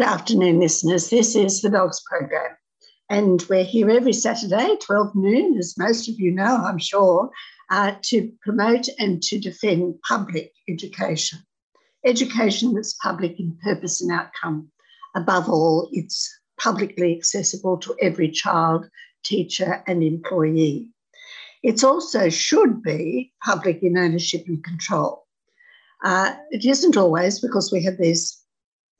Good afternoon, listeners. This is the Dogs Program, and we're here every Saturday, 12 noon, as most of you know, I'm sure, uh, to promote and to defend public education. Education that's public in purpose and outcome. Above all, it's publicly accessible to every child, teacher, and employee. It also should be public in ownership and control. Uh, it isn't always because we have these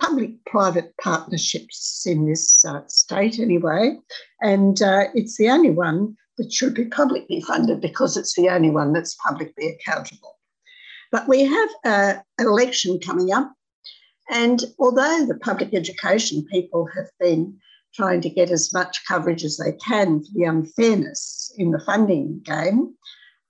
public private partnerships in this uh, state anyway. And uh, it's the only one that should be publicly funded because it's the only one that's publicly accountable. But we have uh, an election coming up. And although the public education people have been trying to get as much coverage as they can for the unfairness in the funding game,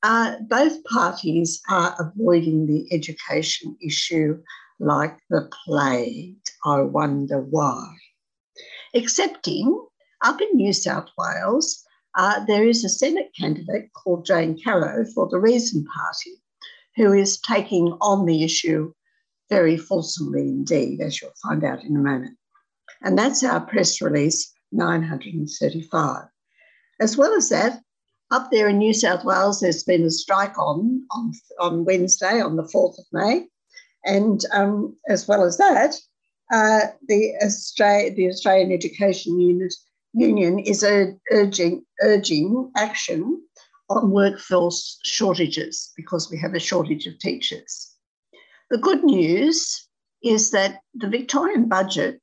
uh, both parties are avoiding the education issue like the plague. I wonder why. Excepting up in New South Wales, uh, there is a Senate candidate called Jane Caro for the Reason Party who is taking on the issue very fulsomely indeed, as you'll find out in a moment. And that's our press release 935. As well as that, up there in New South Wales, there's been a strike on, on, on Wednesday, on the 4th of May, and um, as well as that, uh, the, Australia, the Australian Education Unit, Union is urging, urging action on workforce shortages because we have a shortage of teachers. The good news is that the Victorian budget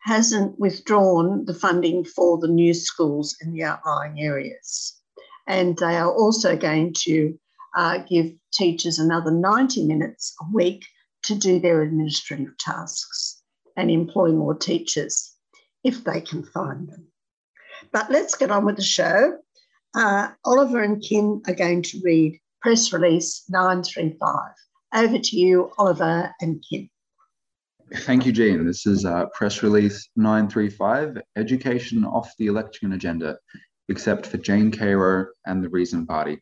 hasn't withdrawn the funding for the new schools in the outlying areas. And they are also going to uh, give teachers another 90 minutes a week to do their administrative tasks and employ more teachers if they can find them. But let's get on with the show. Uh, Oliver and Kim are going to read press release 935. Over to you, Oliver and Kim. Thank you, Jean. This is uh, press release 935 Education off the election agenda, except for Jane Caro and the Reason Party.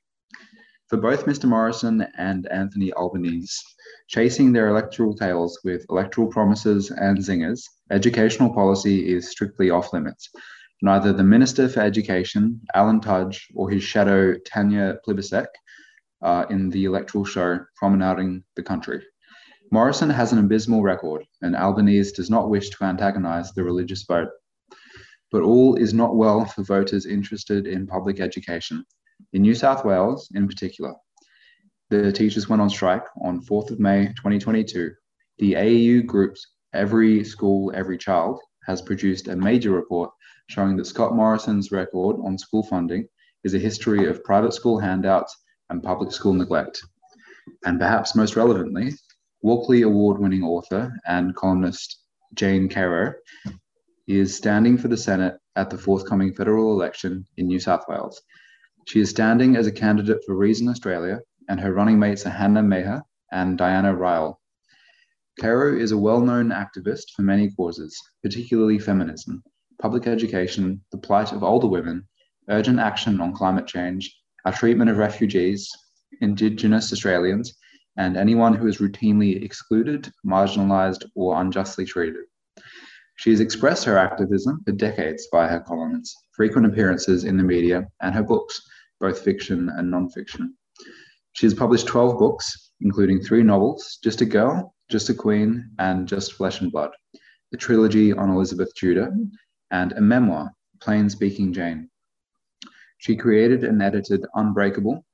For both Mr. Morrison and Anthony Albanese, chasing their electoral tails with electoral promises and zingers, educational policy is strictly off limits. Neither the Minister for Education, Alan Tudge, or his shadow, Tanya Plibersek, are in the electoral show promenading the country. Morrison has an abysmal record, and Albanese does not wish to antagonize the religious vote. But all is not well for voters interested in public education, in New South Wales, in particular, the teachers went on strike on 4th of May 2022. The AEU group's Every School, Every Child has produced a major report showing that Scott Morrison's record on school funding is a history of private school handouts and public school neglect. And perhaps most relevantly, Walkley Award winning author and columnist Jane Caro is standing for the Senate at the forthcoming federal election in New South Wales she is standing as a candidate for Reason Australia, and her running mates are Hannah Maher and Diana Ryall. Caro is a well known activist for many causes, particularly feminism, public education, the plight of older women, urgent action on climate change, our treatment of refugees, Indigenous Australians, and anyone who is routinely excluded, marginalised, or unjustly treated. She has expressed her activism for decades via her columns, frequent appearances in the media, and her books, both fiction and non-fiction. She has published 12 books, including three novels Just a Girl, Just a Queen, and Just Flesh and Blood, a trilogy on Elizabeth Tudor, and a memoir, Plain Speaking Jane. She created and edited Unbreakable,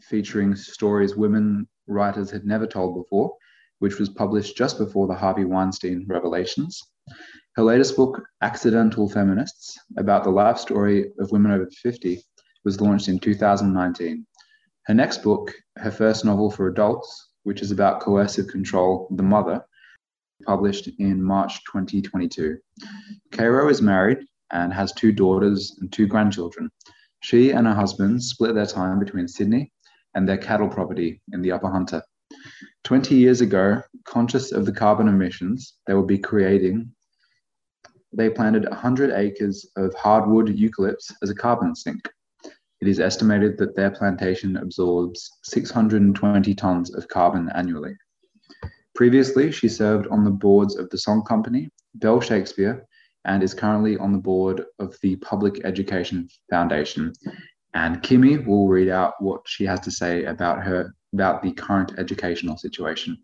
featuring stories women writers had never told before, which was published just before the Harvey Weinstein revelations. Her latest book, Accidental Feminists, about the life story of women over 50, was launched in 2019. Her next book, her first novel for adults, which is about coercive control, The Mother, published in March 2022. Caro is married and has two daughters and two grandchildren. She and her husband split their time between Sydney and their cattle property in the Upper Hunter. 20 years ago, conscious of the carbon emissions they would be creating, they planted 100 acres of hardwood eucalypts as a carbon sink. It is estimated that their plantation absorbs 620 tons of carbon annually. Previously, she served on the boards of the Song Company, Bell Shakespeare, and is currently on the board of the Public Education Foundation. And Kimmy will read out what she has to say about her about the current educational situation.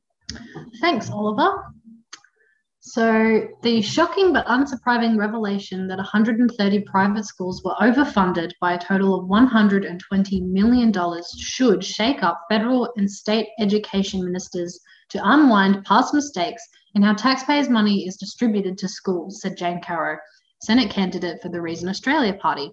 Thanks, Oliver. So, the shocking but unsurprising revelation that 130 private schools were overfunded by a total of $120 million should shake up federal and state education ministers to unwind past mistakes in how taxpayers' money is distributed to schools, said Jane Caro, Senate candidate for the Reason Australia Party.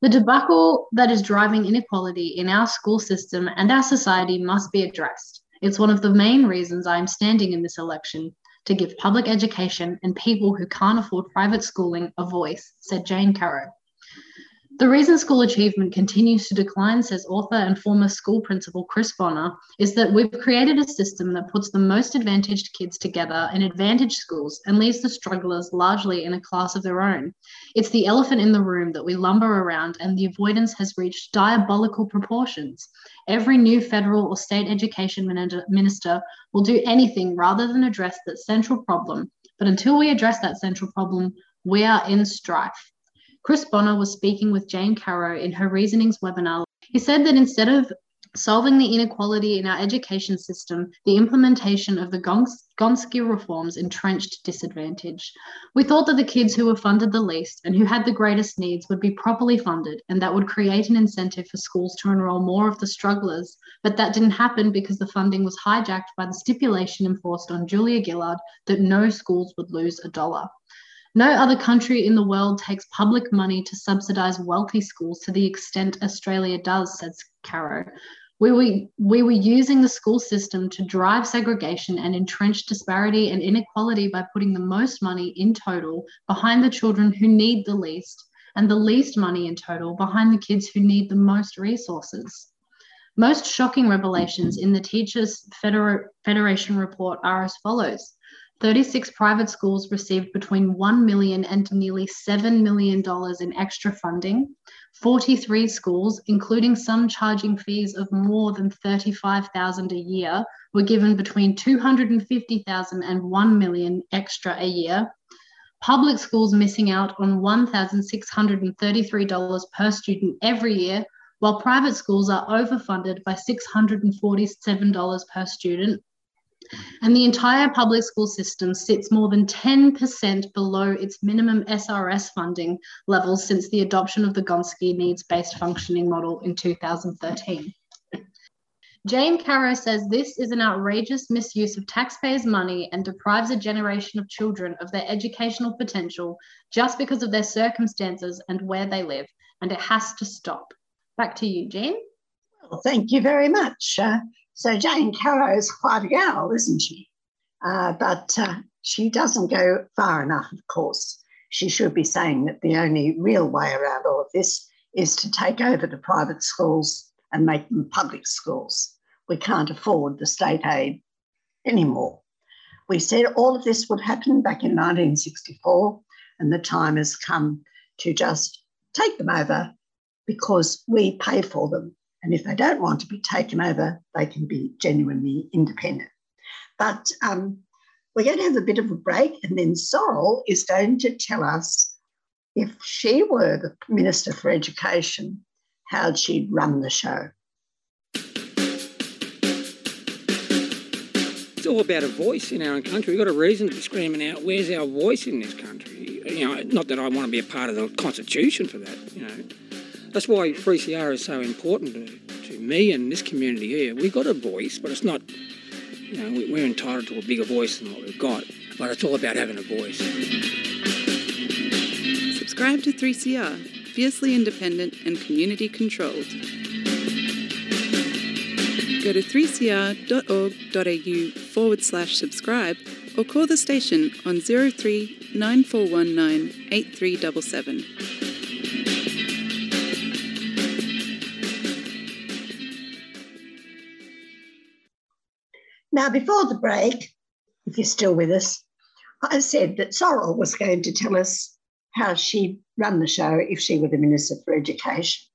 The debacle that is driving inequality in our school system and our society must be addressed. It's one of the main reasons I am standing in this election to give public education and people who can't afford private schooling a voice, said Jane Caro. The reason school achievement continues to decline, says author and former school principal Chris Bonnor, is that we've created a system that puts the most advantaged kids together in advantaged schools and leaves the strugglers largely in a class of their own. It's the elephant in the room that we lumber around, and the avoidance has reached diabolical proportions. Every new federal or state education minister will do anything rather than address that central problem. But until we address that central problem, we are in strife. Chris Bonnor was speaking with Jane Caro in her Reasonings webinar. He said that instead of solving the inequality in our education system, the implementation of the Gonski reforms entrenched disadvantage. We thought that the kids who were funded the least and who had the greatest needs would be properly funded, and that would create an incentive for schools to enrol more of the strugglers. But that didn't happen because the funding was hijacked by the stipulation enforced on Julia Gillard that no schools would lose a dollar. No other country in the world takes public money to subsidize wealthy schools to the extent Australia does, says Caro. We were, we were using the school system to drive segregation and entrench disparity and inequality by putting the most money in total behind the children who need the least, and the least money in total behind the kids who need the most resources. Most shocking revelations in the Teachers Feder- Federation report are as follows 36 private schools received between 1 million and nearly 7 million dollars in extra funding. 43 schools, including some charging fees of more than 35,000 a year, were given between $250,000 and $1 million extra a year. Public schools missing out on $1,633 per student every year, while private schools are overfunded by $647 per student and the entire public school system sits more than 10% below its minimum SRS funding levels since the adoption of the Gonski needs based functioning model in 2013. Jane Caro says this is an outrageous misuse of taxpayers' money and deprives a generation of children of their educational potential just because of their circumstances and where they live, and it has to stop. Back to you, Jane. Well, thank you very much. Uh, so Jane Caro is quite a gal, isn't she? Uh, but uh, she doesn't go far enough, of course. She should be saying that the only real way around all of this is to take over the private schools and make them public schools. We can't afford the state aid anymore. We said all of this would happen back in 1964, and the time has come to just take them over because we pay for them and if they don't want to be taken over, they can be genuinely independent. But um, we're going to have a bit of a break, and then Sorrel is going to tell us if she were the Minister for Education, how she'd run the show. It's all about a voice in our own country. We've got a reason to be screaming out, where's our voice in this country? You know, not that I want to be a part of the Constitution for that, you know. That's why 3CR is so important to, to me and this community here. We've got a voice, but it's not, you know, we're entitled to a bigger voice than what we've got. But it's all about having a voice. Subscribe to 3CR, fiercely independent and community controlled. Go to 3cr.org.au forward slash subscribe or call the station on 03 9419 8377. Now, before the break, if you're still with us, I said that Sorrel was going to tell us how she'd run the show if she were the Minister for Education.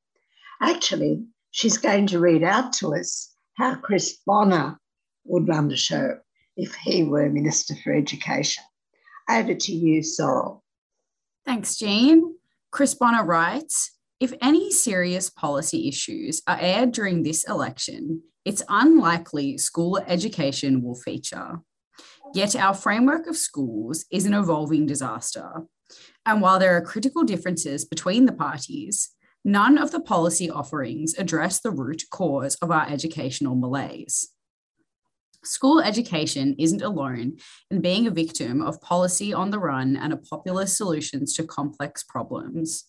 Actually, she's going to read out to us how Chris Bonnor would run the show if he were Minister for Education. Over to you, Sorrel. Thanks, Jean. Chris Bonnor writes If any serious policy issues are aired during this election, it's unlikely school education will feature. Yet our framework of schools is an evolving disaster. And while there are critical differences between the parties, none of the policy offerings address the root cause of our educational malaise. School education isn't alone in being a victim of policy on the run and a populist solutions to complex problems.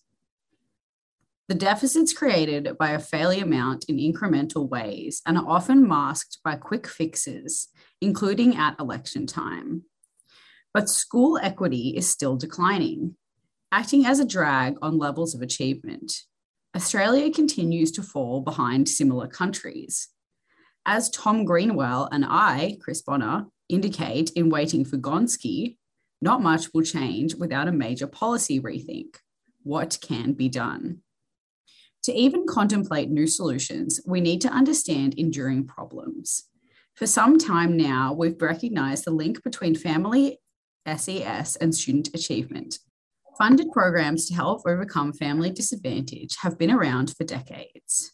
The deficits created by a failure mount in incremental ways and are often masked by quick fixes, including at election time. But school equity is still declining, acting as a drag on levels of achievement. Australia continues to fall behind similar countries. As Tom Greenwell and I, Chris Bonnor, indicate in Waiting for Gonski, not much will change without a major policy rethink. What can be done? To even contemplate new solutions, we need to understand enduring problems. For some time now, we've recognized the link between family SES and student achievement. Funded programs to help overcome family disadvantage have been around for decades.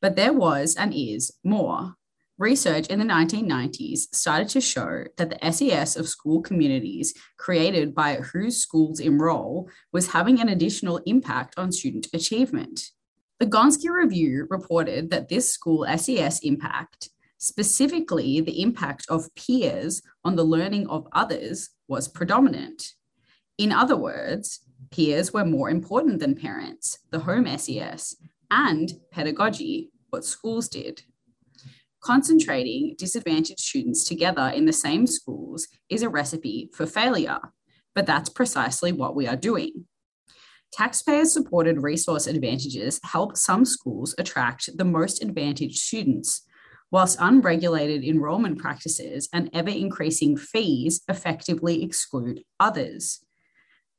But there was and is more. Research in the 1990s started to show that the SES of school communities created by whose schools enroll was having an additional impact on student achievement. The Gonski Review reported that this school SES impact, specifically the impact of peers on the learning of others, was predominant. In other words, peers were more important than parents, the home SES, and pedagogy, what schools did. Concentrating disadvantaged students together in the same schools is a recipe for failure, but that's precisely what we are doing. Taxpayer supported resource advantages help some schools attract the most advantaged students, whilst unregulated enrolment practices and ever increasing fees effectively exclude others.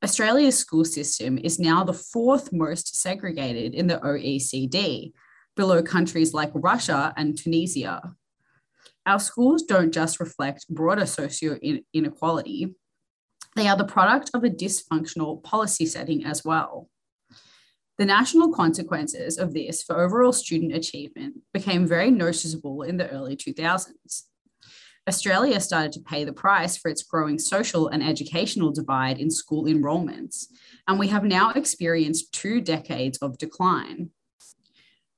Australia's school system is now the fourth most segregated in the OECD, below countries like Russia and Tunisia. Our schools don't just reflect broader socio inequality, they are the product of a dysfunctional policy setting as well. The national consequences of this for overall student achievement became very noticeable in the early 2000s. Australia started to pay the price for its growing social and educational divide in school enrolments, and we have now experienced two decades of decline.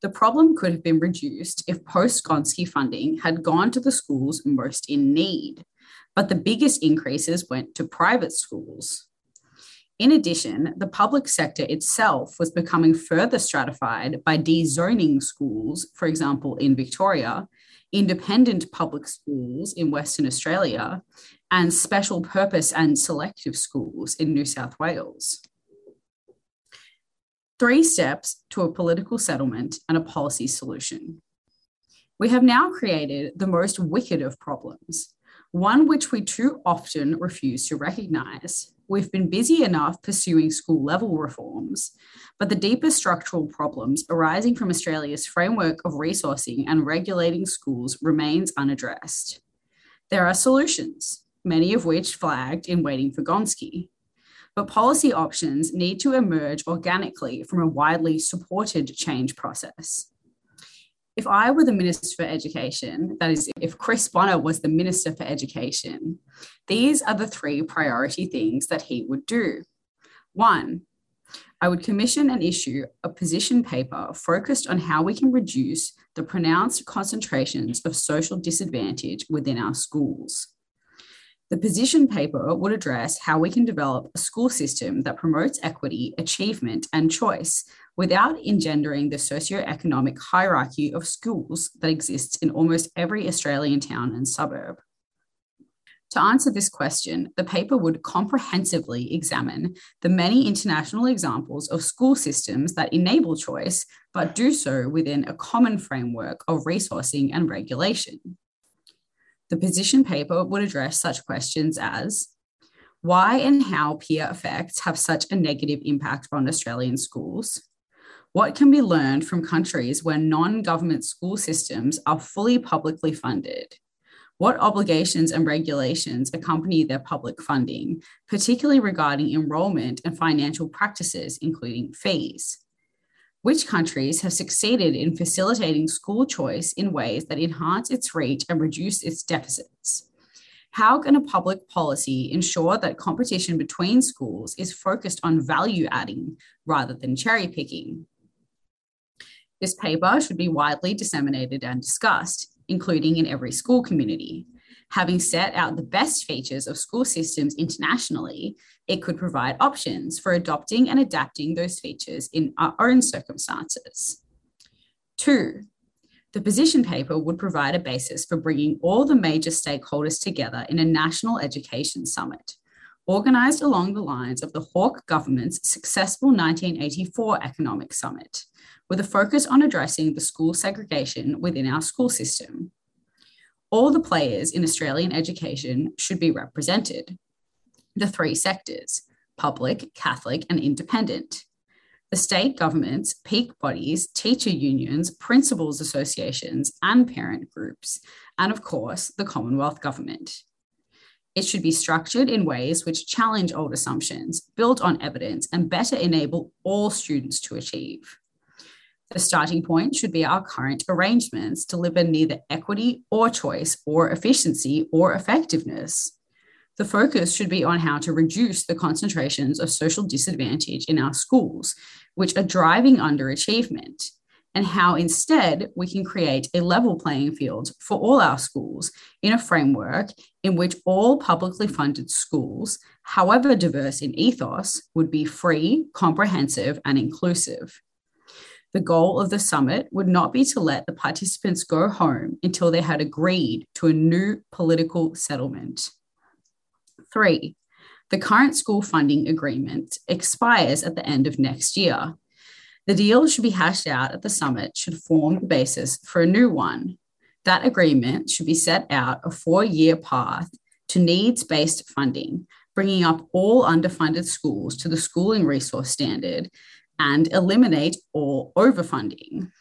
The problem could have been reduced if post Gonski funding had gone to the schools most in need, but the biggest increases went to private schools. In addition, the public sector itself was becoming further stratified by dezoning schools, for example, in Victoria, independent public schools in Western Australia, and special purpose and selective schools in New South Wales three steps to a political settlement and a policy solution. We have now created the most wicked of problems, one which we too often refuse to recognise. We've been busy enough pursuing school level reforms, but the deeper structural problems arising from Australia's framework of resourcing and regulating schools remains unaddressed. There are solutions, many of which flagged in Waiting for Gonski but policy options need to emerge organically from a widely supported change process. If I were the Minister for Education, that is, if Chris Bonnor was the Minister for Education, these are the three priority things that he would do. One, I would commission and issue a position paper focused on how we can reduce the pronounced concentrations of social disadvantage within our schools. The position paper would address how we can develop a school system that promotes equity, achievement, and choice without engendering the socio-economic hierarchy of schools that exists in almost every Australian town and suburb. To answer this question, the paper would comprehensively examine the many international examples of school systems that enable choice, but do so within a common framework of resourcing and regulation. The position paper would address such questions as why and how peer effects have such a negative impact on Australian schools? What can be learned from countries where non government school systems are fully publicly funded? What obligations and regulations accompany their public funding, particularly regarding enrollment and financial practices, including fees? Which countries have succeeded in facilitating school choice in ways that enhance its reach and reduce its deficits? How can a public policy ensure that competition between schools is focused on value adding rather than cherry picking? This paper should be widely disseminated and discussed, including in every school community. Having set out the best features of school systems internationally, it could provide options for adopting and adapting those features in our own circumstances. Two, the position paper would provide a basis for bringing all the major stakeholders together in a national education summit, organised along the lines of the Hawke government's successful 1984 economic summit, with a focus on addressing the school segregation within our school system. All the players in Australian education should be represented. The three sectors public, Catholic, and independent. The state governments, peak bodies, teacher unions, principals associations, and parent groups, and of course, the Commonwealth Government. It should be structured in ways which challenge old assumptions, build on evidence, and better enable all students to achieve. The starting point should be our current arrangements deliver neither equity or choice or efficiency or effectiveness. The focus should be on how to reduce the concentrations of social disadvantage in our schools, which are driving underachievement, and how instead we can create a level playing field for all our schools in a framework in which all publicly funded schools, however diverse in ethos, would be free, comprehensive, and inclusive. The goal of the summit would not be to let the participants go home until they had agreed to a new political settlement. Three, the current school funding agreement expires at the end of next year. The deal should be hashed out at the summit, should form the basis for a new one. That agreement should be set out a four year path to needs based funding, bringing up all underfunded schools to the schooling resource standard and eliminate all overfunding.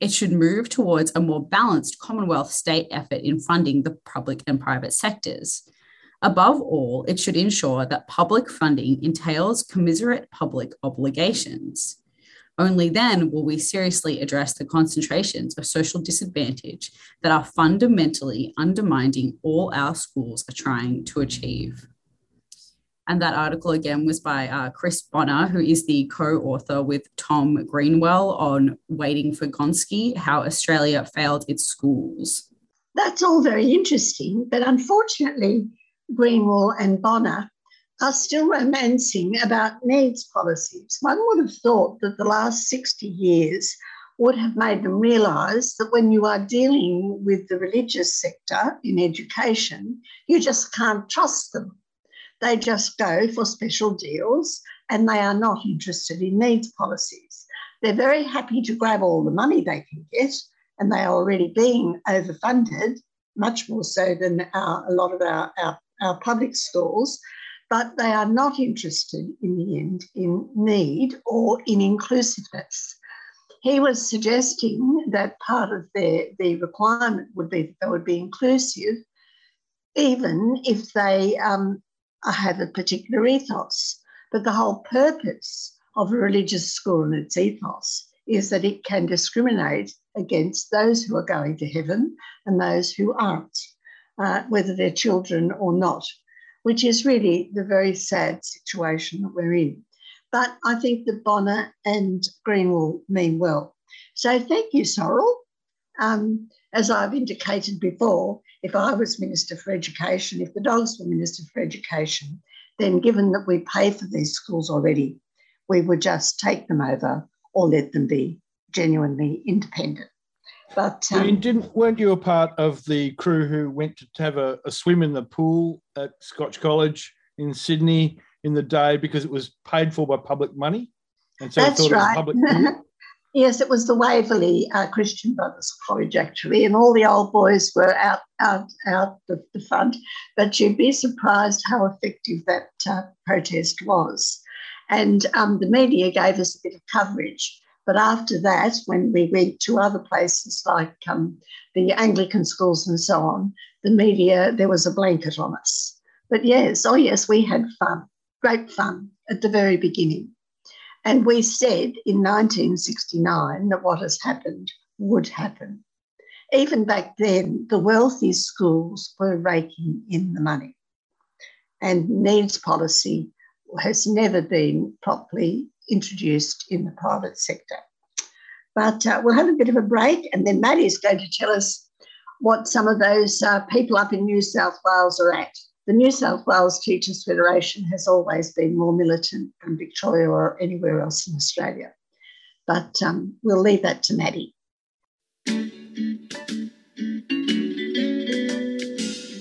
It should move towards a more balanced Commonwealth state effort in funding the public and private sectors. Above all, it should ensure that public funding entails commiserate public obligations. Only then will we seriously address the concentrations of social disadvantage that are fundamentally undermining all our schools are trying to achieve. And that article again was by uh, Chris Bonnor, who is the co author with Tom Greenwell on Waiting for Gonski How Australia Failed Its Schools. That's all very interesting, but unfortunately, Greenwell and Bonnor are still romancing about needs policies. One would have thought that the last 60 years would have made them realise that when you are dealing with the religious sector in education, you just can't trust them they just go for special deals and they are not interested in needs policies. They're very happy to grab all the money they can get, and they are already being overfunded, much more so than our, a lot of our, our, our public schools. But they are not interested in the end in need or in inclusiveness. He was suggesting that part of their, the requirement would be that they would be inclusive, even if they um, have a particular ethos. But the whole purpose of a religious school and its ethos is that it can discriminate against those who are going to heaven and those who aren't, uh, whether they're children or not, which is really the very sad situation that we're in. But I think that Bonnor and Greenwell mean well. So thank you, Sorrel. Um, as I've indicated before, if I was Minister for Education, if the dogs were Minister for Education, then given that we pay for these schools already, we would just take them over or let them be genuinely independent. But um, you didn't weren't you a part of the crew who went to have a, a swim in the pool at Scotch College in Sydney in the day because it was paid for by public money? And so That's right. Yes, it was the Waverley uh, Christian Brothers College actually, and all the old boys were out out out the, the front. But you'd be surprised how effective that uh, protest was, and um, the media gave us a bit of coverage. But after that, when we went to other places like um, the Anglican schools and so on, the media, there was a blanket on us. But yes, oh yes, we had fun, great fun at the very beginning. And we said in 1969 that what has happened would happen. Even back then, the wealthy schools were raking in the money. And needs policy has never been properly introduced in the private sector. But uh, we'll have a bit of a break, and then Maddie's going to tell us what some of those uh, people up in New South Wales are at. The New South Wales Teachers Federation has always been more militant than Victoria or anywhere else in Australia. But um, we'll leave that to Maddie.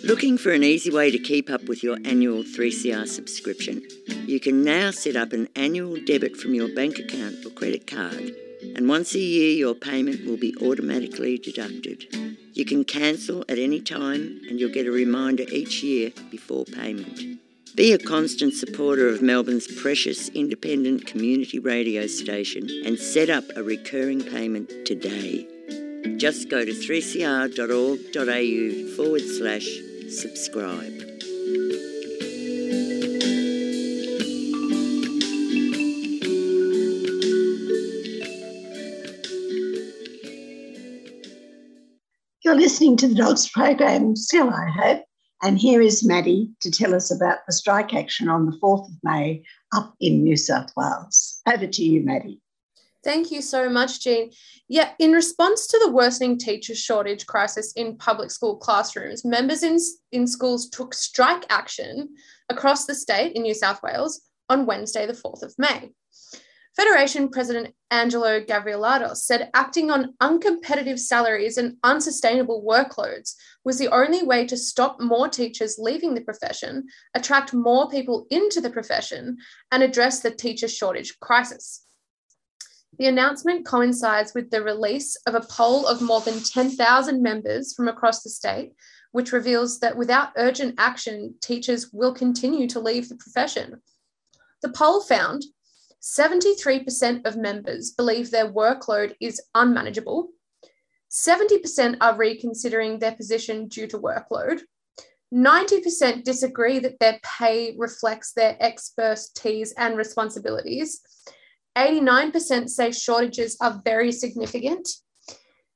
Looking for an easy way to keep up with your annual 3CR subscription? You can now set up an annual debit from your bank account or credit card, and once a year your payment will be automatically deducted. You can cancel at any time, and you'll get a reminder each year before payment. Be a constant supporter of Melbourne's precious independent community radio station and set up a recurring payment today. Just go to 3cr.org.au forward slash subscribe. You're listening to the Dogs program, still I hope. And here is Maddie to tell us about the strike action on the 4th of May up in New South Wales. Over to you, Maddie. Thank you so much, Jean. Yeah, in response to the worsening teacher shortage crisis in public school classrooms, members in, in schools took strike action across the state in New South Wales on Wednesday, the 4th of May. Federation President Angelo Gavrielatos said acting on uncompetitive salaries and unsustainable workloads was the only way to stop more teachers leaving the profession, attract more people into the profession, and address the teacher shortage crisis. The announcement coincides with the release of a poll of more than 10,000 members from across the state, which reveals that without urgent action, teachers will continue to leave the profession. The poll found 73% of members believe their workload is unmanageable, 70% are reconsidering their position due to workload, 90% disagree that their pay reflects their expertise and responsibilities, 89% say shortages are very significant.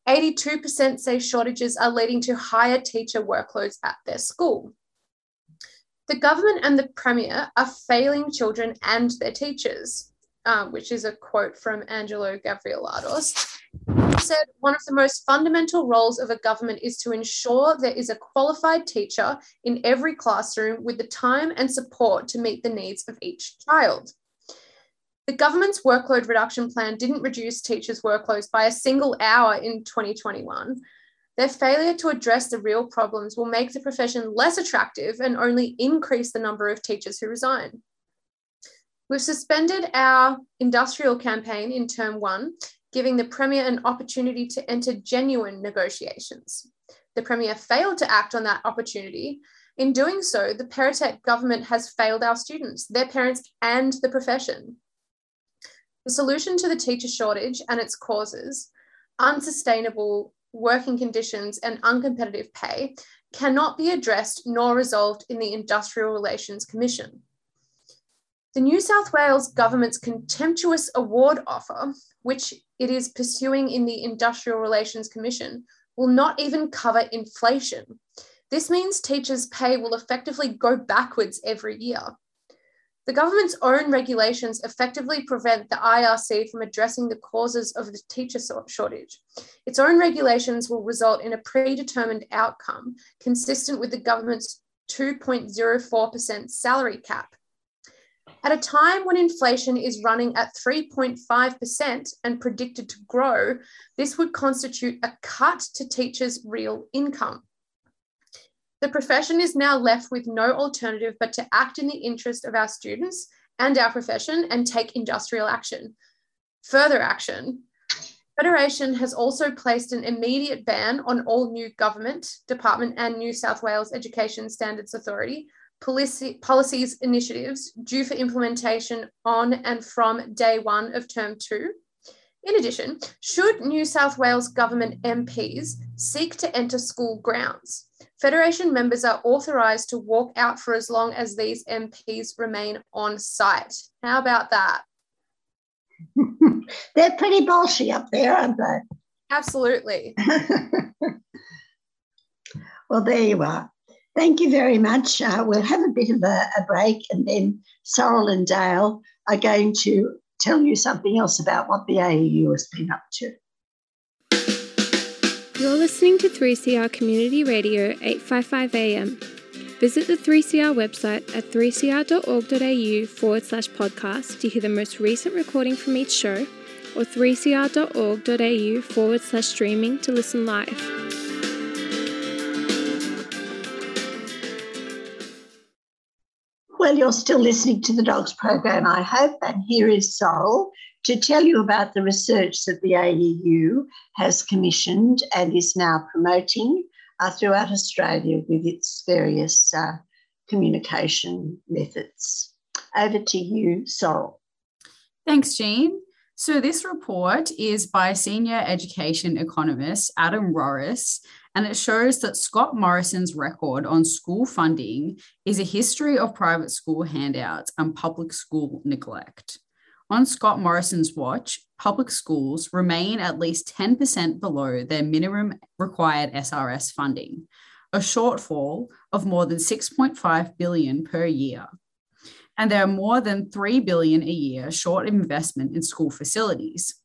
82% say shortages are leading to higher teacher workloads at their school. The government and the Premier are failing children and their teachers, uh, which is a quote from Angelo Gavrielatos. He said, One of the most fundamental roles of a government is to ensure there is a qualified teacher in every classroom with the time and support to meet the needs of each child. The government's workload reduction plan didn't reduce teachers' workloads by a single hour in 2021. Their failure to address the real problems will make the profession less attractive and only increase the number of teachers who resign. We've suspended our industrial campaign in term one, giving the Premier an opportunity to enter genuine negotiations. The Premier failed to act on that opportunity. In doing so, the Perrottet government has failed our students, their parents, and the profession. The solution to the teacher shortage and its causes, unsustainable working conditions and uncompetitive pay, cannot be addressed nor resolved in the Industrial Relations Commission. The New South Wales government's contemptuous award offer, which it is pursuing in the Industrial Relations Commission, will not even cover inflation. This means teachers' pay will effectively go backwards every year. The government's own regulations effectively prevent the IRC from addressing the causes of the teacher shortage. Its own regulations will result in a predetermined outcome consistent with the government's 2.04% salary cap. At a time when inflation is running at 3.5% and predicted to grow, this would constitute a cut to teachers' real income. The profession is now left with no alternative but to act in the interest of our students and our profession and take industrial action. Further action. Federation has also placed an immediate ban on all new government, department, and New South Wales Education Standards Authority policy, policies initiatives due for implementation on and from day one of term two. In addition, should New South Wales Government MPs seek to enter school grounds, Federation members are authorised to walk out for as long as these MPs remain on site. How about that? They're pretty bolshy up there, aren't they? Absolutely. well, there you are. Thank you very much. Uh, we'll have a bit of a, a break and then Sorrel and Dale are going to tell you something else about what the AEU has been up to. You're listening to 3CR Community Radio 855 AM. Visit the 3CR website at 3cr.org.au forward slash podcast to hear the most recent recording from each show or 3cr.org.au forward slash streaming to listen live. Well, you're still listening to the Dogs program, I hope, and here is Sorrel to tell you about the research that the AEU has commissioned and is now promoting uh, throughout Australia with its various uh, communication methods. Over to you, Sorrel. Thanks, Jean. So, this report is by senior education economist Adam Rorris, and it shows that Scott Morrison's record on school funding is a history of private school handouts and public school neglect. On Scott Morrison's watch, public schools remain at least 10% below their minimum required SRS funding, a shortfall of more than 6.5 billion per year. And there are more than 3 billion a year short investment in school facilities.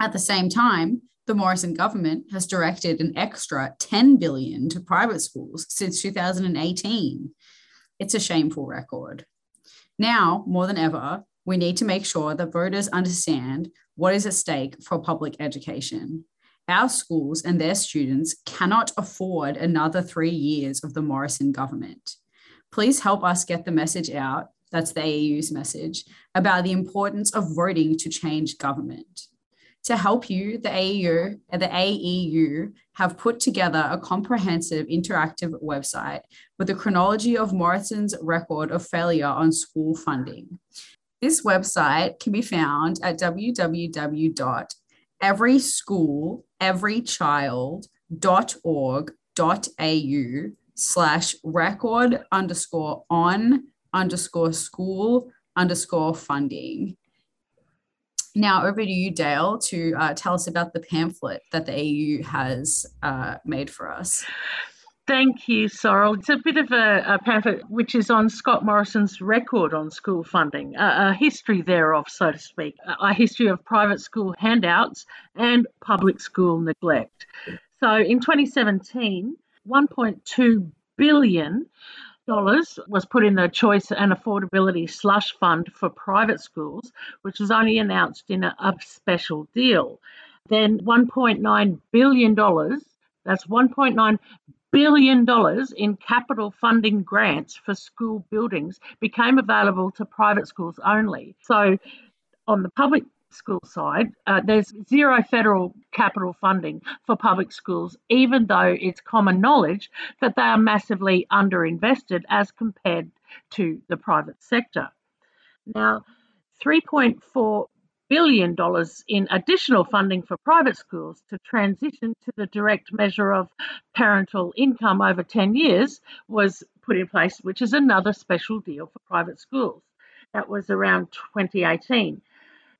At the same time, the Morrison government has directed an extra 10 billion to private schools since 2018. It's a shameful record. Now, more than ever, we need to make sure that voters understand what is at stake for public education. Our schools and their students cannot afford another three years of the Morrison government. Please help us get the message out that's the AEU's message about the importance of voting to change government. To help you, the AEU and uh, the AEU have put together a comprehensive interactive website with a chronology of Morrison's record of failure on school funding. This website can be found at www.everyschool.everychild.org.au slash record underscore on underscore school underscore funding. Now over to you, Dale, to uh, tell us about the pamphlet that the AU has uh, made for us. Thank you, Sorrel. It's a bit of a, a, pamphlet which is on Scott Morrison's record on school funding, a, a history thereof, so to speak, a, a, history of private school handouts and public school neglect. So in 2017, 1.2 billion dollars was put in the choice and affordability slush fund for private schools, which was only announced in a, a special deal. Then 1.9 billion dollars. That's 1.9 billion dollars in capital funding grants for school buildings became available to private schools only. So, on the public school side, uh, there's zero federal capital funding for public schools, even though it's common knowledge that they are massively underinvested as compared to the private sector. Now, 3.4 billion dollars in additional funding for private schools to transition to the direct measure of parental income over 10 years was put in place, which is another special deal for private schools. That was around 2018.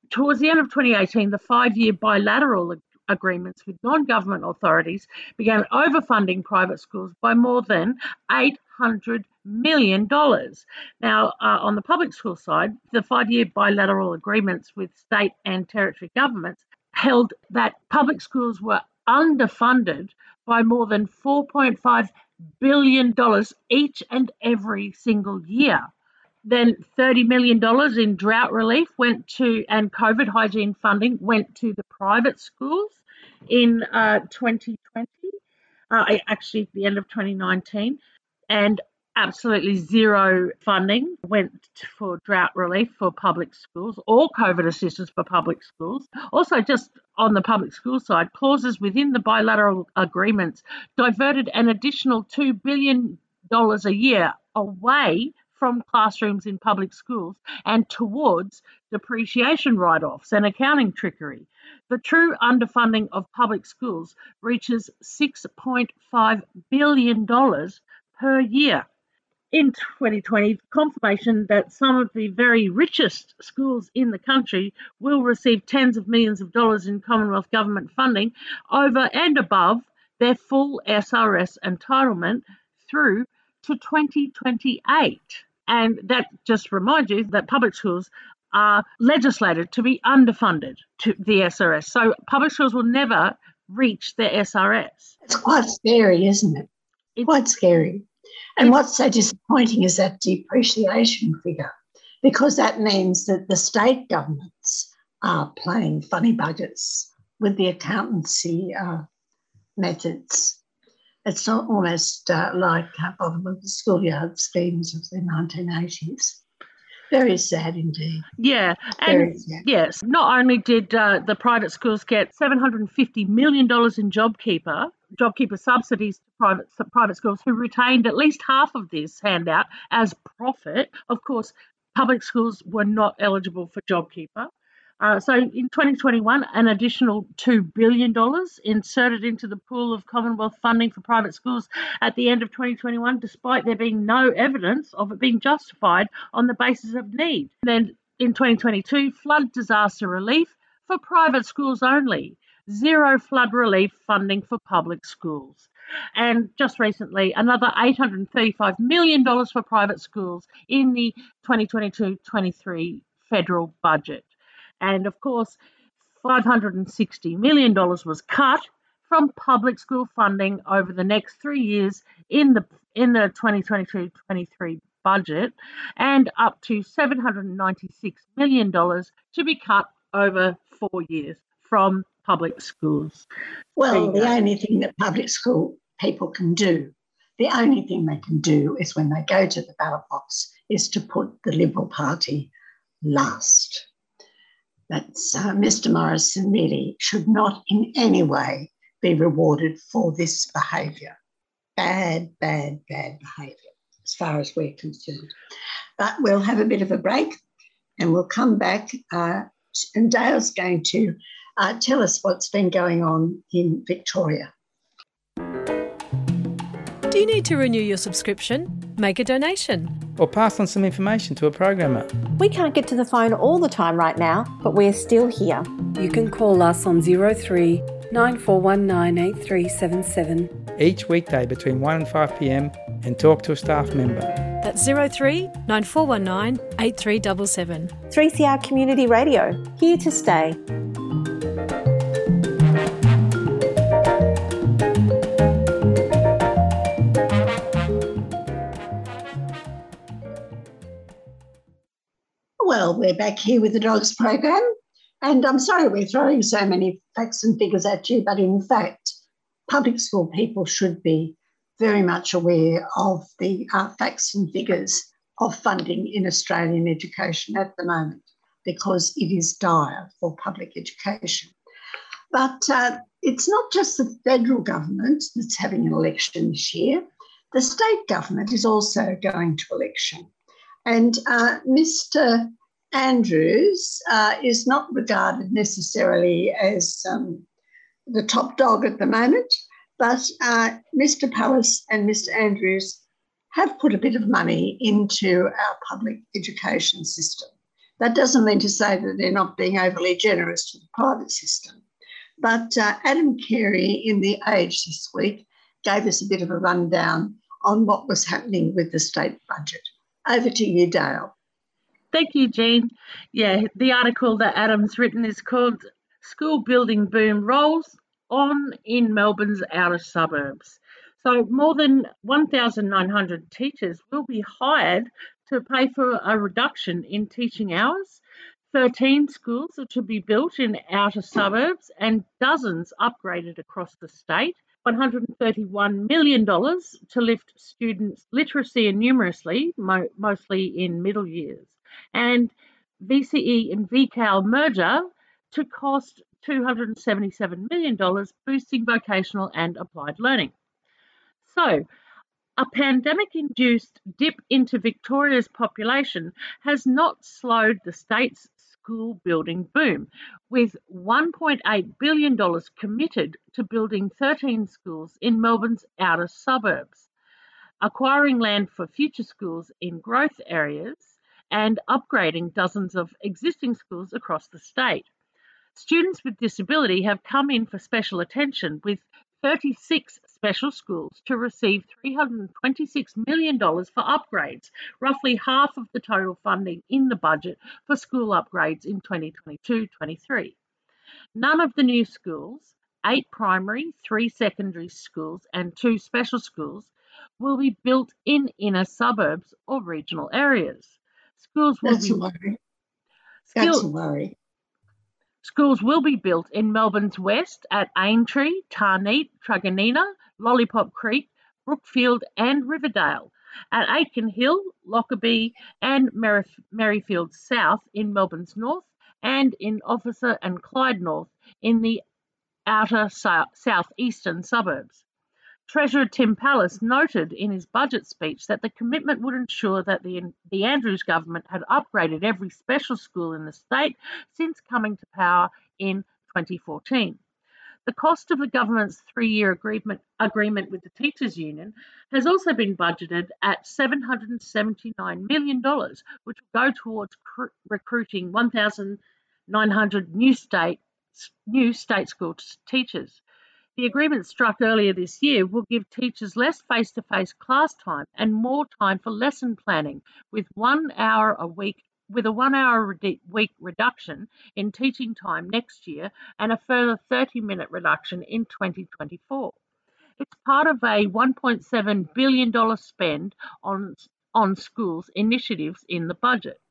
Towards the end of 2018, the five year bilateral agreements with non government authorities began overfunding private schools by more than $800 million. Now, uh, on the public school side, the five year bilateral agreements with state and territory governments held that public schools were underfunded by more than $4.5 billion each and every single year. Then $30 million in drought relief went to, and COVID hygiene funding went to the private schools in uh, 2020, uh, actually, the end of 2019. And absolutely zero funding went for drought relief for public schools or COVID assistance for public schools. Also, just on the public school side, clauses within the bilateral agreements diverted an additional $2 billion a year away from classrooms in public schools and towards depreciation write offs and accounting trickery. The true underfunding of public schools reaches $6.5 billion per year. In 2020, confirmation that some of the very richest schools in the country will receive tens of millions of dollars in Commonwealth government funding over and above their full SRS entitlement through to 2028. And that just reminds you that public schools are legislated to be underfunded to the SRS. So public schools will never reach their SRS. It's quite scary, isn't it? It's quite scary. And what's so disappointing is that depreciation figure, because that means that the state governments are playing funny budgets with the accountancy uh, methods. It's almost uh, like uh, bottom of the schoolyard schemes of the 1980s. Very sad indeed. Yeah, and yes, not only did uh, the private schools get $750 million in JobKeeper, JobKeeper subsidies to private, private schools who retained at least half of this handout as profit. Of course, public schools were not eligible for JobKeeper. Uh, so in 2021, an additional $2 billion inserted into the pool of Commonwealth funding for private schools at the end of 2021, despite there being no evidence of it being justified on the basis of need. Then in 2022, flood disaster relief for private schools only, zero flood relief funding for public schools. And just recently, another $835 million for private schools in the 2022 23 federal budget. And of course, $560 million was cut from public school funding over the next three years in the in the 2022-23 budget, and up to $796 million to be cut over four years from public schools. Well, the only thing that public school people can do, the only thing they can do is when they go to the ballot box, is to put the Liberal Party last that uh, Mr. Morrison really should not in any way be rewarded for this behaviour. Bad, bad, bad behaviour, as far as we're concerned. But we'll have a bit of a break and we'll come back. Uh, and Dale's going to uh, tell us what's been going on in Victoria. Do you need to renew your subscription? Make a donation. Or pass on some information to a programmer. We can't get to the phone all the time right now, but we're still here. You can call us on 03 9419 each weekday between 1 and 5 pm and talk to a staff member. That's 03 9419 8377. 3CR Community Radio, here to stay. Well, we're back here with the Dogs program. And I'm sorry we're throwing so many facts and figures at you, but in fact, public school people should be very much aware of the uh, facts and figures of funding in Australian education at the moment because it is dire for public education. But uh, it's not just the federal government that's having an election this year, the state government is also going to election. And uh, Mr. Andrews uh, is not regarded necessarily as um, the top dog at the moment, but uh, Mr. Pallas and Mr. Andrews have put a bit of money into our public education system. That doesn't mean to say that they're not being overly generous to the private system. But uh, Adam Carey in The Age this week gave us a bit of a rundown on what was happening with the state budget. Over to you, Dale. Thank you, Jean. Yeah, the article that Adam's written is called School Building Boom Rolls On in Melbourne's Outer Suburbs. So, more than 1,900 teachers will be hired to pay for a reduction in teaching hours. 13 schools are to be built in outer suburbs and dozens upgraded across the state. $131 million to lift students' literacy and numeracy, mo- mostly in middle years. And VCE and VCAL merger to cost $277 million, boosting vocational and applied learning. So, A pandemic induced dip into Victoria's population has not slowed the state's school building boom, with $1.8 billion committed to building 13 schools in Melbourne's outer suburbs, acquiring land for future schools in growth areas, and upgrading dozens of existing schools across the state. Students with disability have come in for special attention, with 36 special schools to receive $326 million for upgrades, roughly half of the total funding in the budget for school upgrades in 2022 23. None of the new schools, eight primary, three secondary schools, and two special schools, will be built in inner suburbs or regional areas. Schools will That's be a worry. That's a worry. Schools will be built in Melbourne's west at Aintree, Tarneit, Truganina, Lollipop Creek, Brookfield, and Riverdale, at Aitken Hill, Lockerbie, and Merif- Merrifield South in Melbourne's north, and in Officer and Clyde North in the outer sou- southeastern suburbs. Treasurer Tim Pallas noted in his budget speech that the commitment would ensure that the, the Andrews government had upgraded every special school in the state since coming to power in 2014. The cost of the government's three year agreement, agreement with the Teachers Union has also been budgeted at $779 million, which will go towards cr- recruiting 1,900 new state, new state school teachers. The agreement struck earlier this year will give teachers less face to face class time and more time for lesson planning, with one hour a week. With a one hour week reduction in teaching time next year and a further 30 minute reduction in 2024. It's part of a $1.7 billion spend on, on schools initiatives in the budget.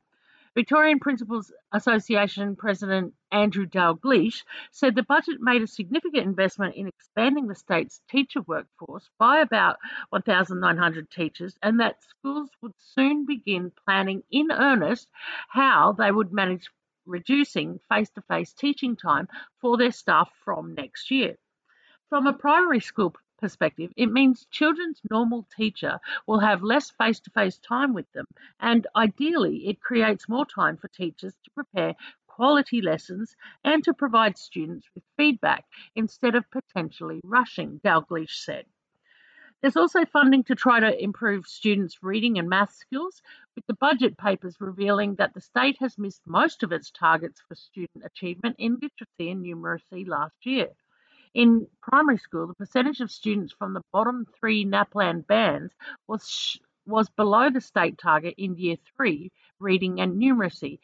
Victorian Principals Association President Andrew Dalgleish said the budget made a significant investment in expanding the state's teacher workforce by about 1,900 teachers and that schools would soon begin planning in earnest how they would manage reducing face to face teaching time for their staff from next year. From a primary school perspective, it means children's normal teacher will have less face to face time with them, and ideally, it creates more time for teachers to prepare quality lessons and to provide students with feedback instead of potentially rushing, Dalgleish said. There's also funding to try to improve students' reading and math skills, with the budget papers revealing that the state has missed most of its targets for student achievement in literacy and numeracy last year. In primary school, the percentage of students from the bottom three NAPLAN bands was sh- was below the state target in year three reading and numeracy.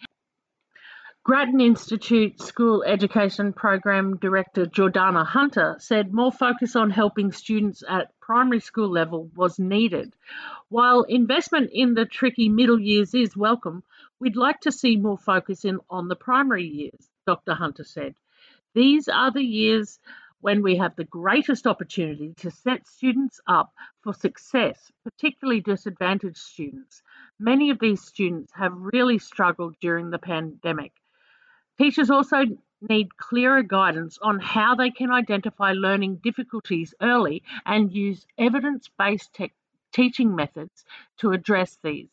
Grattan Institute School Education Program Director Jordana Hunter said more focus on helping students at primary school level was needed. While investment in the tricky middle years is welcome, we'd like to see more focus in on the primary years, Dr. Hunter said. These are the years when we have the greatest opportunity to set students up for success, particularly disadvantaged students. Many of these students have really struggled during the pandemic. Teachers also need clearer guidance on how they can identify learning difficulties early and use evidence based te- teaching methods to address these.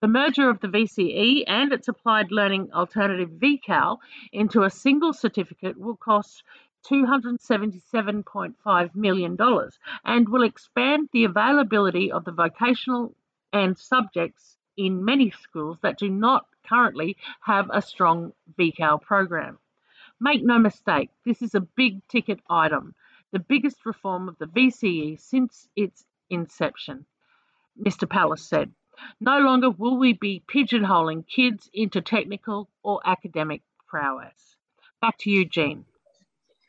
The merger of the VCE and its applied learning alternative VCAL into a single certificate will cost $277.5 million and will expand the availability of the vocational and subjects in many schools that do not currently have a strong VCAL program. Make no mistake, this is a big ticket item, the biggest reform of the VCE since its inception, Mr. Pallas said. No longer will we be pigeonholing kids into technical or academic prowess. Back to you, Jean.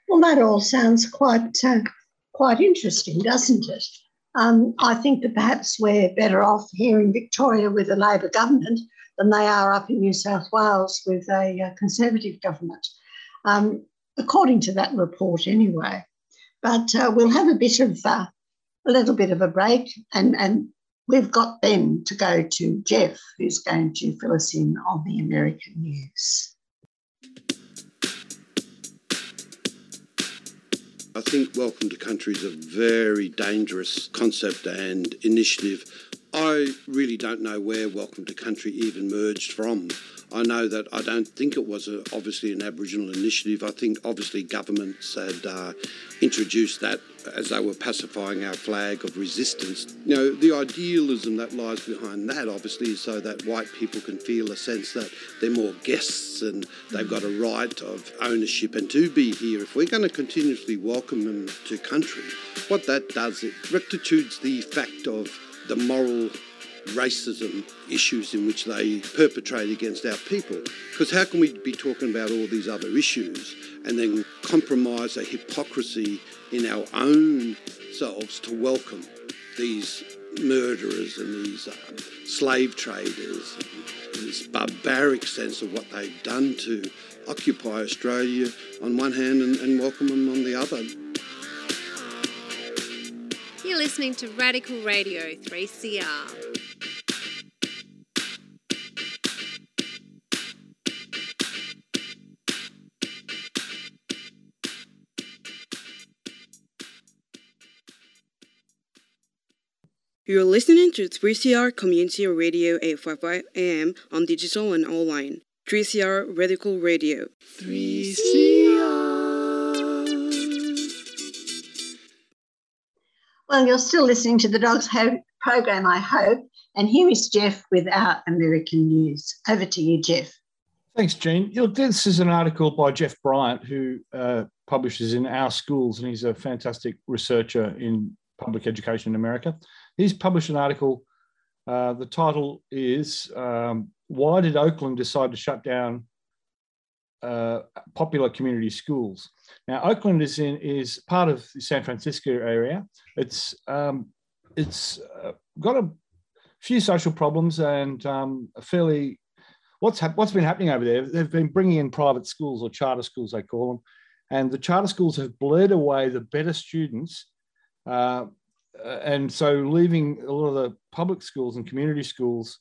Well, that all sounds quite uh, quite interesting, doesn't it? Um, I think that perhaps we're better off here in Victoria with a Labor government than they are up in New South Wales with a, a Conservative government, um, according to that report, anyway. But uh, we'll have a bit of uh, a little bit of a break, and and we've got then to go to Jeff, who's going to fill us in on the American news. I think Welcome to Country is a very dangerous concept and initiative. I really don't know where Welcome to Country even merged from. I know that I don't think it was a, obviously an Aboriginal initiative. I think obviously governments had uh, introduced that as they were pacifying our flag of resistance. You know, the idealism that lies behind that obviously is so that white people can feel a sense that they're more guests and they've got a right of ownership and to be here. If we're going to continuously welcome them to country, what that does, it rectitudes the fact of the moral racism issues in which they perpetrate against our people. Because how can we be talking about all these other issues and then compromise a hypocrisy in our own selves to welcome these murderers and these uh, slave traders and this barbaric sense of what they've done to occupy Australia on one hand and, and welcome them on the other. You're listening to Radical Radio 3CR. You're listening to 3CR Community Radio 855 AM on digital and online. 3CR Radical Radio. 3CR. Well, you're still listening to the Dogs Hope program, I hope. And here is Jeff with our American news. Over to you, Jeff. Thanks, Jean. You know, this is an article by Jeff Bryant, who uh, publishes in Our Schools, and he's a fantastic researcher in public education in America. He's published an article. Uh, the title is um, Why Did Oakland Decide to Shut Down uh, Popular Community Schools? Now, Oakland is, in, is part of the San Francisco area. It's, um, it's uh, got a few social problems and um, a fairly what's ha- what's been happening over there? They've been bringing in private schools or charter schools, they call them, and the charter schools have bled away the better students uh, uh, and so leaving a lot of the public schools and community schools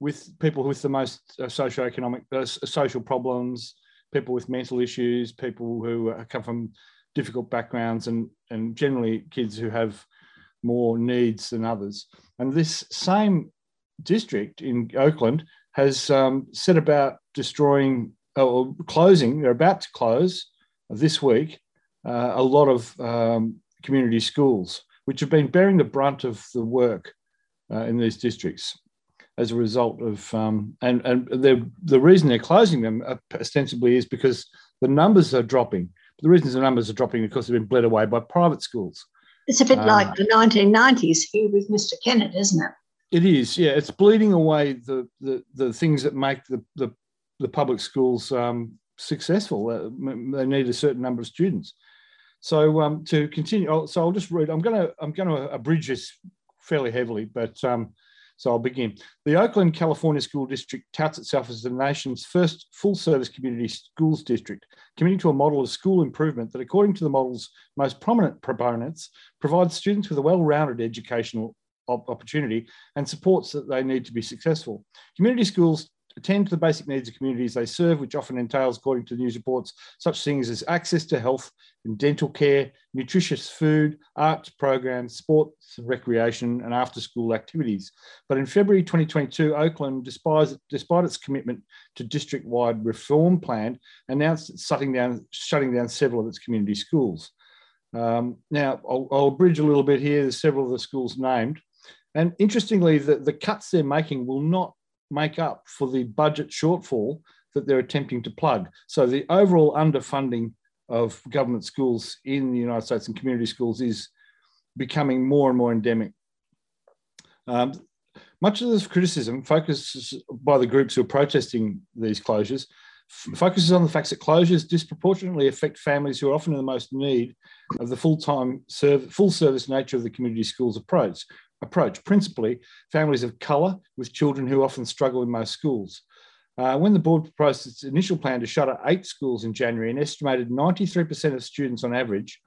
with people with the most uh, socioeconomic uh, social problems, people with mental issues, people who uh, come from difficult backgrounds, and and generally kids who have more needs than others. And this same district in Oakland has um, set about destroying or closing. They're about to close this week uh, a lot of um, community schools which have been bearing the brunt of the work uh, in these districts as a result of, um, and, and the reason they're closing them uh, ostensibly is because the numbers are dropping. But The reason the numbers are dropping is because they've been bled away by private schools. It's a bit um, like the 1990s here with Mr. Kennett, isn't it? It is, yeah. It's bleeding away the, the, the things that make the, the, the public schools um, successful. Uh, they need a certain number of students. So um, to continue, so I'll just read. I'm going to I'm going to abridge this fairly heavily, but um, so I'll begin. The Oakland, California School District touts itself as the nation's first full-service community schools district, committing to a model of school improvement that, according to the model's most prominent proponents, provides students with a well-rounded educational opportunity and supports that they need to be successful. Community schools attend to the basic needs of communities they serve, which often entails, according to news reports, such things as access to health and dental care, nutritious food, arts programs, sports and recreation, and after school activities. But in February 2022, Oakland, despite, despite its commitment to district wide reform plan, announced it's shutting down, shutting down several of its community schools. Um, now, I'll, I'll bridge a little bit here. There's several of the schools named. And interestingly, the, the cuts they're making will not make up for the budget shortfall that they're attempting to plug. So the overall underfunding of government schools in the United States and community schools is becoming more and more endemic. Um, much of this criticism focuses by the groups who are protesting these closures focuses on the fact that closures disproportionately affect families who are often in the most need of the full-time serv- full service nature of the community schools approach approach, principally families of colour with children who often struggle in most schools. Uh, when the board proposed its initial plan to shutter eight schools in January, an estimated 93% of students on average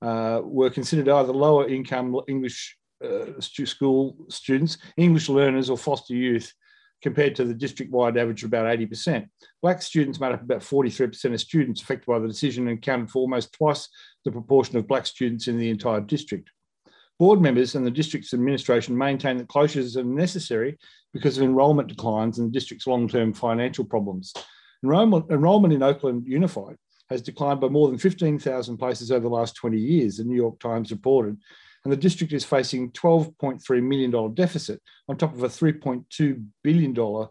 uh, were considered either lower income English uh, school students, English learners, or foster youth compared to the district-wide average of about 80%. Black students made up about 43% of students affected by the decision and accounted for almost twice the proportion of black students in the entire district. Board members and the district's administration maintain that closures are necessary because of enrolment declines and the district's long-term financial problems. Enrollment, enrollment in Oakland Unified has declined by more than 15,000 places over the last 20 years, the New York Times reported, and the district is facing $12.3 million deficit on top of a $3.2 billion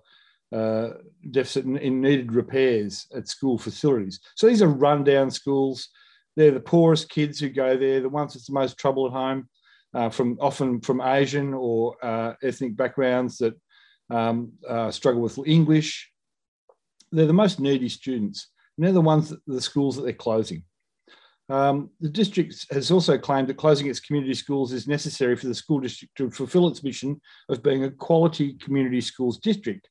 uh, deficit in, in, needed repairs at school facilities. So these are rundown schools. They're the poorest kids who go there, the ones that's the most trouble at home, uh, from often from Asian or uh, ethnic backgrounds that um, uh, struggle with English. They're the most needy students. And they're the ones, that, the schools that they're closing. Um, the district has also claimed that closing its community schools is necessary for the school district to fulfil its mission of being a quality community schools district.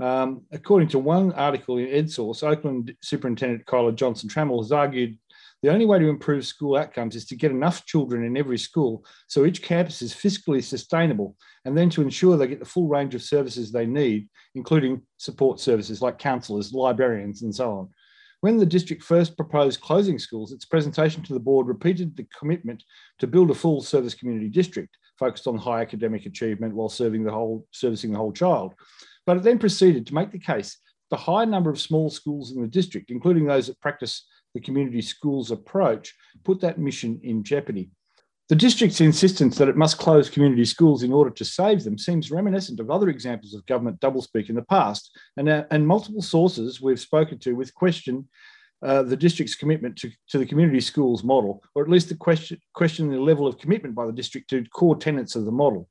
Um, according to one article in EdSource, Oakland Superintendent Kyla Johnson Trammell has argued the only way to improve school outcomes is to get enough children in every school so each campus is fiscally sustainable, and then to ensure they get the full range of services they need, including support services like counsellors, librarians, and so on. When the district first proposed closing schools, its presentation to the board repeated the commitment to build a full service community district focused on high academic achievement while serving the whole, servicing the whole child. But it then proceeded to make the case the high number of small schools in the district, including those that practice the community schools approach, put that mission in jeopardy. The district's insistence that it must close community schools in order to save them seems reminiscent of other examples of government doublespeak in the past, and, uh, and multiple sources we've spoken to with question uh, the district's commitment to, to the community schools model, or at least the question, question the level of commitment by the district to core tenets of the model.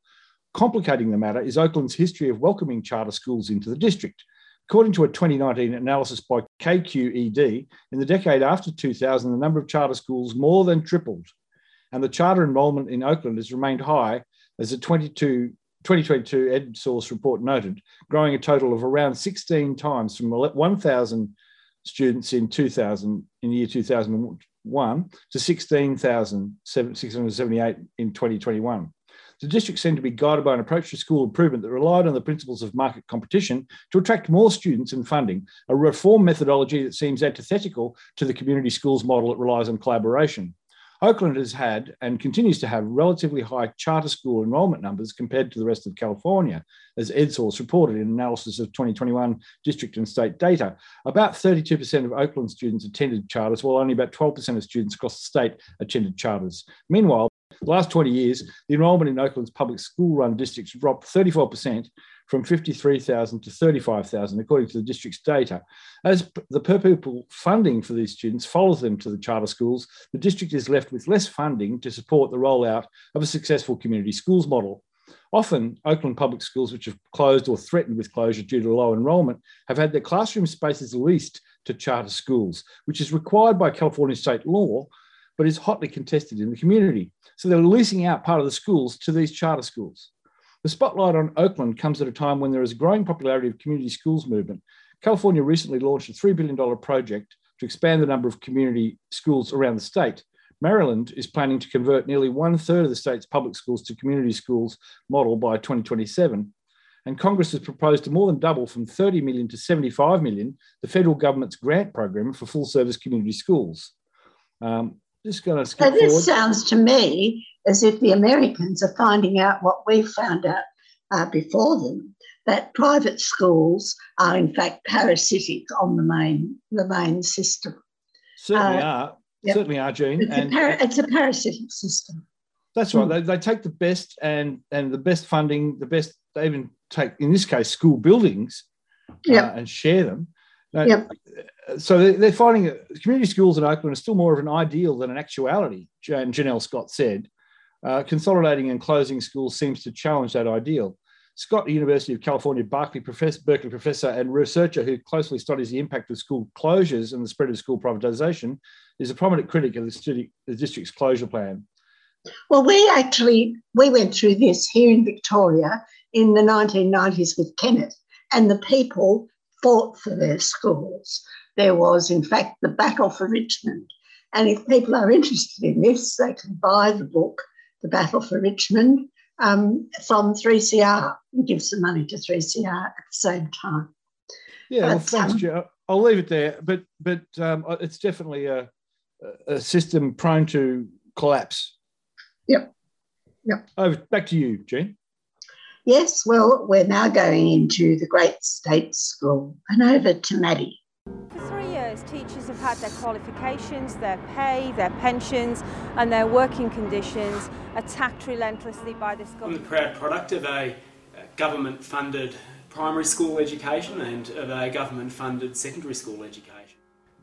Complicating the matter is Oakland's history of welcoming charter schools into the district. According to a 2019 analysis by KQED, in the decade after 2000, the number of charter schools more than tripled and the charter enrolment in Oakland has remained high, as the 22, 2022 EdSource report noted, growing a total of around 16 times from 1,000 students in 2000 in the year 2001 to 16,678 in 2021. The district seemed to be guided by an approach to school improvement that relied on the principles of market competition to attract more students and funding, a reform methodology that seems antithetical to the community schools model that relies on collaboration. Oakland has had and continues to have relatively high charter school enrolment numbers compared to the rest of California, as EdSource reported in analysis of 2021 district and state data. About 32% of Oakland students attended charters, while only about 12% of students across the state attended charters. Meanwhile, the last 20 years, the enrolment in Oakland's public school run districts dropped 34%, from 53,000 to 35,000, according to the district's data. As the per pupil funding for these students follows them to the charter schools, the district is left with less funding to support the rollout of a successful community schools model. Often, Oakland public schools, which have closed or threatened with closure due to low enrolment, have had their classroom spaces leased to charter schools, which is required by California state law, but is hotly contested in the community. So they're leasing out part of the schools to these charter schools. The spotlight on Oakland comes at a time when there is a growing popularity of community schools movement. California recently launched a $3 billion project to expand the number of community schools around the state. Maryland is planning to convert nearly one third of the state's public schools to community schools model by 2027. And Congress has proposed to more than double from 30 million to 75 million the federal government's grant program for full service community schools. Um, just going to skip so this forward. sounds to me as if the Americans are finding out what we found out uh, before them that private schools are in fact parasitic on the main the main system. Certainly Uh, are. yep. Certainly are, Jean. It's, a, par- it's a parasitic system. That's right. They, they take the best and and the best funding, the best. They even take, in this case, school buildings, Yep. uh, and share them. Now, Yep. So they- they're finding community schools in Oakland are still more of an ideal than an actuality. Jan, Janelle Scott said, uh, consolidating and closing schools seems to challenge that ideal. Scott, University of California, Berkeley professor, Berkeley professor and researcher who closely studies the impact of school closures and the spread of school privatization, is a prominent critic of the, the district's closure plan. Well, we actually we went through this here in Victoria in the 1990s with Kennett, and the people fought for their schools. There was, in fact, the battle for Richmond. And if people are interested in this, they can buy the book, The Battle for Richmond, um, from 3CR and give some money to 3CR at the same time. Yeah, well, But, thanks, um, Joe. I'll leave it there. But but um, it's definitely a, a system prone to collapse. Yep. Yep. Over back to you, Jean. Yes, well, we're now going into the Great State School and over to Maddie. For three years, teachers have had their qualifications, their pay, their pensions, and their working conditions attacked relentlessly by this government. I'm the proud product of a uh, government funded primary school education and of a government funded secondary school education.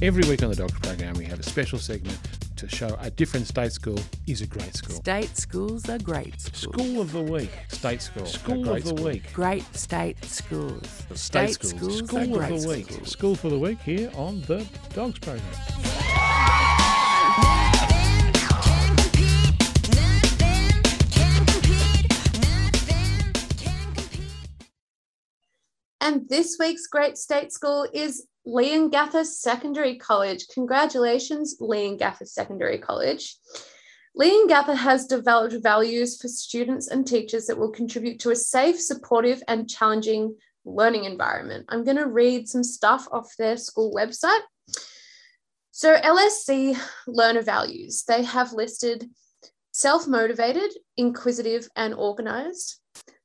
Every week on the Dogs program, we have a special segment to show a different state school is a great school. State schools are great schools. School of the week, state school. School of the school. week. Great state schools. State, schools. are School of the week. School for the week here on the Dogs program. And this week's Great State School is Leongatha Secondary College. Congratulations, Leongatha Secondary College. Leongatha has developed values for students and teachers that will contribute to a safe, supportive, and challenging learning environment. I'm going to read some stuff off their school website. So, LSC learner values, they have listed self motivated, inquisitive, and organized,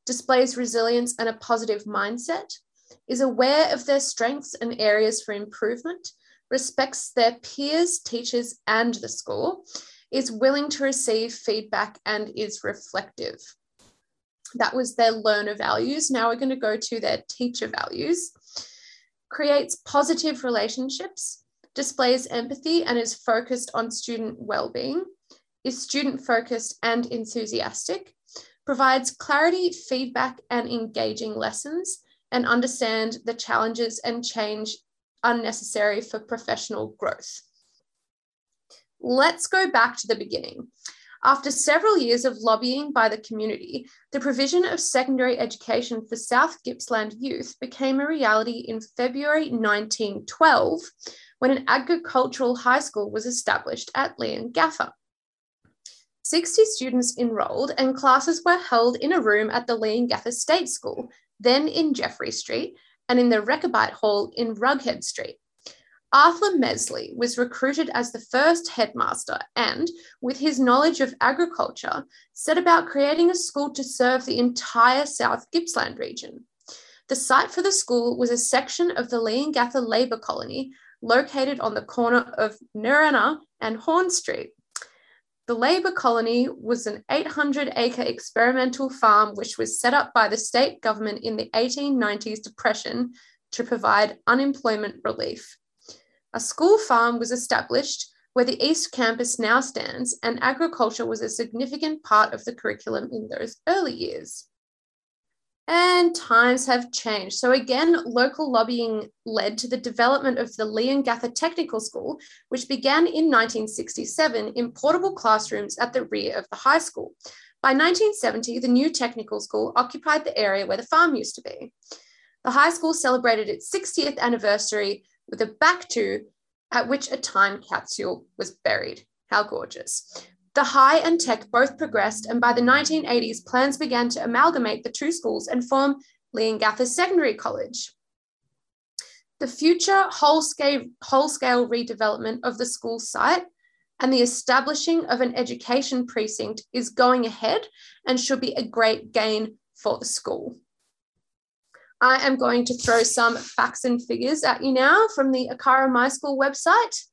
displays resilience and a positive mindset, is aware of their strengths and areas for improvement, respects their peers, teachers, and the school, is willing to receive feedback, and is reflective. That was their learner values. Now we're going to go to their teacher values. Creates positive relationships, displays empathy, and is focused on student well-being, is student focused and enthusiastic, provides clarity, feedback, and engaging lessons, and understand the challenges and change unnecessary for professional growth. Let's go back to the beginning. After several years of lobbying by the community, the provision of secondary education for South Gippsland youth became a reality in February 1912 when an agricultural high school was established at Leongatha. 60 students enrolled and classes were held in a room at the Leongatha State School, then in Jeffrey Street, and in the Rechabite Hall in Rughead Street. Arthur Mesley was recruited as the first headmaster and, with his knowledge of agriculture, set about creating a school to serve the entire South Gippsland region. The site for the school was a section of the Leongatha Labour Colony located on the corner of Nerrena and Horn Street. The Labour colony was an 800 acre experimental farm which was set up by the state government in the 1890s depression to provide unemployment relief. A school farm was established where the East Campus now stands, and agriculture was a significant part of the curriculum in those early years. And times have changed. So, again, local lobbying led to the development of the Leongatha Technical School, which began in 1967 in portable classrooms at the rear of the high school. By 1970, the new technical school occupied the area where the farm used to be. The high school celebrated its 60th anniversary with a back to at which a time capsule was buried. How gorgeous. The high and tech both progressed, and by the 1980s, plans began to amalgamate the two schools and form Leongatha Secondary College. The future whole-scale, whole-scale redevelopment of the school site and the establishing of an education precinct is going ahead and should be a great gain for the school. I am going to throw some facts and figures at you now from the ACARA My School website.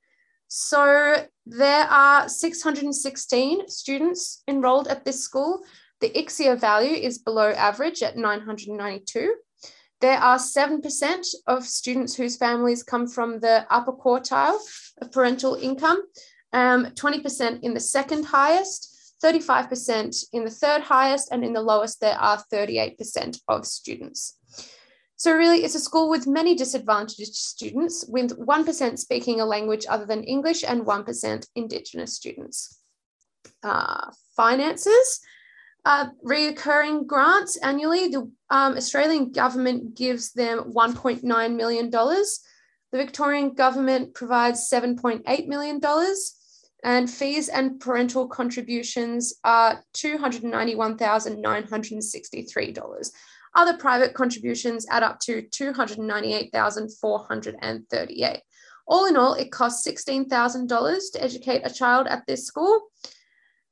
So there are 616 students enrolled at this school. The ICSEA value is below average at 992. There are 7% of students whose families come from the upper quartile of parental income, um, 20% in the second highest, 35% in the third highest, and in the lowest, there are 38% of students. So, really, it's a school with many disadvantaged students, with 1% speaking a language other than English and 1% Indigenous students. Uh, finances. Uh, reoccurring grants annually, the um, Australian government gives them $1.9 million. The Victorian government provides $7.8 million, and fees and parental contributions are $291,963. Other private contributions add up to 298,438. All in all, it costs $16,000 to educate a child at this school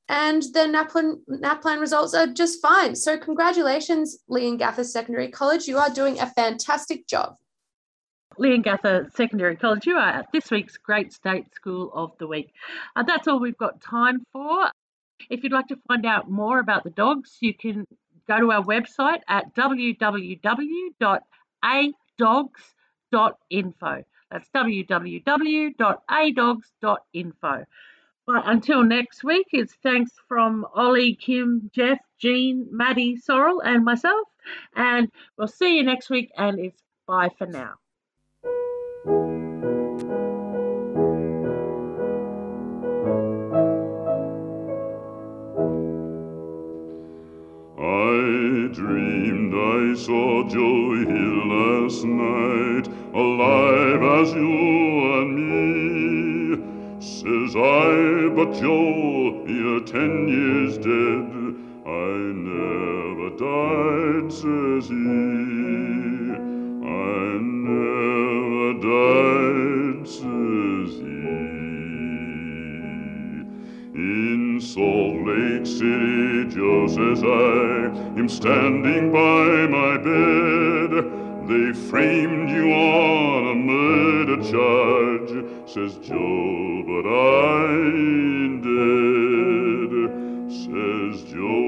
and the NAPLAN, NAPLAN results are just fine. So congratulations, Leongatha Secondary College. You are doing a fantastic job. Leongatha Secondary College, you are at this week's Great State School of the Week. Uh, that's all we've got time for. If you'd like to find out more about the dogs, you can go to our website at www.adogs.info. That's www.adogs.info. But until next week, it's thanks from Ollie, Kim, Jeff, Jean, Maddie, Sorrel, and myself. And we'll see you next week, and it's bye for now. Dreamed I saw Joe Hill last night, alive as you and me. Says I, but Joe, you're ten years dead. I never died, says he. I never died, says he. In Salt Lake City, just as I am standing by my bed. They framed you on a murder charge, says Joe, but I ain't dead. Says Joe,